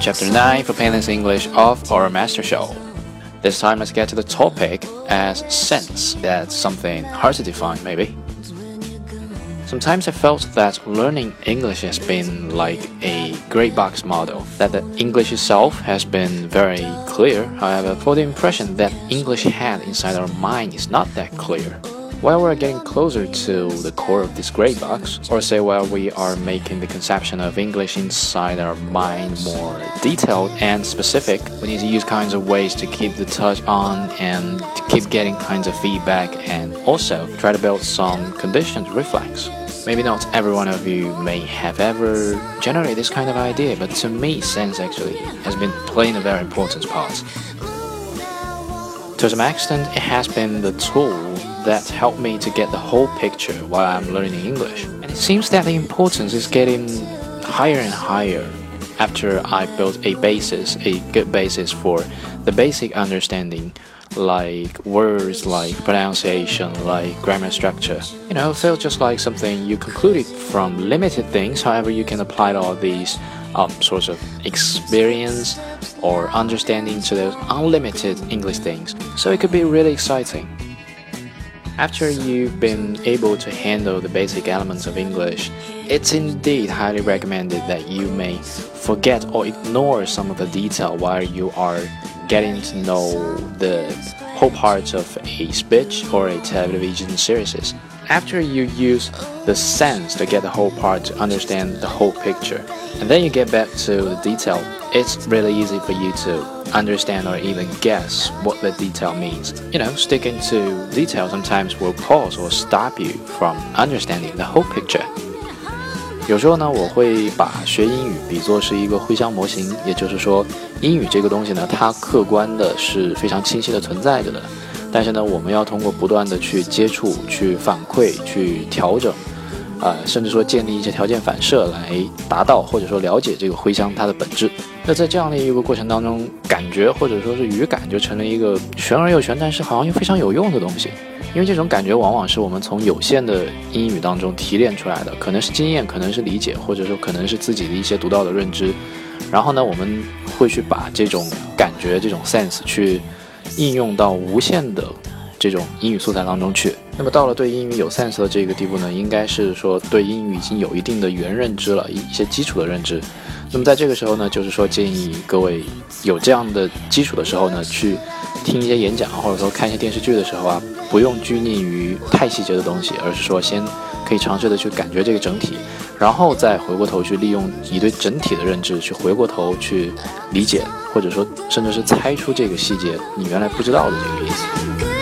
Chapter 9 for Painless English of our Master Show. This time let's get to the topic as sense. That's something hard to define, maybe. Sometimes I felt that learning English has been like a gray box model, that the English itself has been very clear. However, for the impression that English had inside our mind is not that clear. While we're getting closer to the core of this gray box, or say while we are making the conception of English inside our mind more detailed and specific, we need to use kinds of ways to keep the touch on and to keep getting kinds of feedback and also try to build some conditioned reflex. Maybe not every one of you may have ever generated this kind of idea, but to me, sense actually has been playing a very important part. To some extent, it has been the tool that helped me to get the whole picture while I'm learning English. And it seems that the importance is getting higher and higher after I built a basis, a good basis for the basic understanding like words, like pronunciation, like grammar structure. You know, it feels just like something you concluded from limited things. However, you can apply all these um, sorts of experience or understanding to those unlimited English things. So it could be really exciting. After you've been able to handle the basic elements of English, it's indeed highly recommended that you may forget or ignore some of the detail while you are getting to know the whole parts of a speech or a television series. After you use the sense to get the whole part to understand the whole picture, and then you get back to the detail, it's really easy for you to understand or even guess what the detail means. You know, sticking to detail sometimes will pause or stop you from understanding the whole picture. 有时候呢，我会把学英语比作是一个回乡模型，也就是说，英语这个东西呢，它客观的是非常清晰的存在着的。但是呢，我们要通过不断的去接触、去反馈、去调整，啊，甚至说建立一些条件反射来达到或者说了解这个回乡它的本质。那在这样的一个过程当中，感觉或者说是语感就成了一个玄而又玄，但是好像又非常有用的东西。因为这种感觉往往是我们从有限的英语当中提炼出来的，可能是经验，可能是理解，或者说可能是自己的一些独到的认知。然后呢，我们会去把这种感觉、这种 sense 去应用到无限的这种英语素材当中去。那么到了对英语有 sense 的这个地步呢，应该是说对英语已经有一定的原认知了，一一些基础的认知。那么在这个时候呢，就是说建议各位有这样的基础的时候呢，去听一些演讲，或者说看一些电视剧的时候啊。不用拘泥于太细节的东西，而是说先可以尝试的去感觉这个整体，然后再回过头去利用你对整体的认知去回过头去理解，或者说甚至是猜出这个细节你原来不知道的这个意思。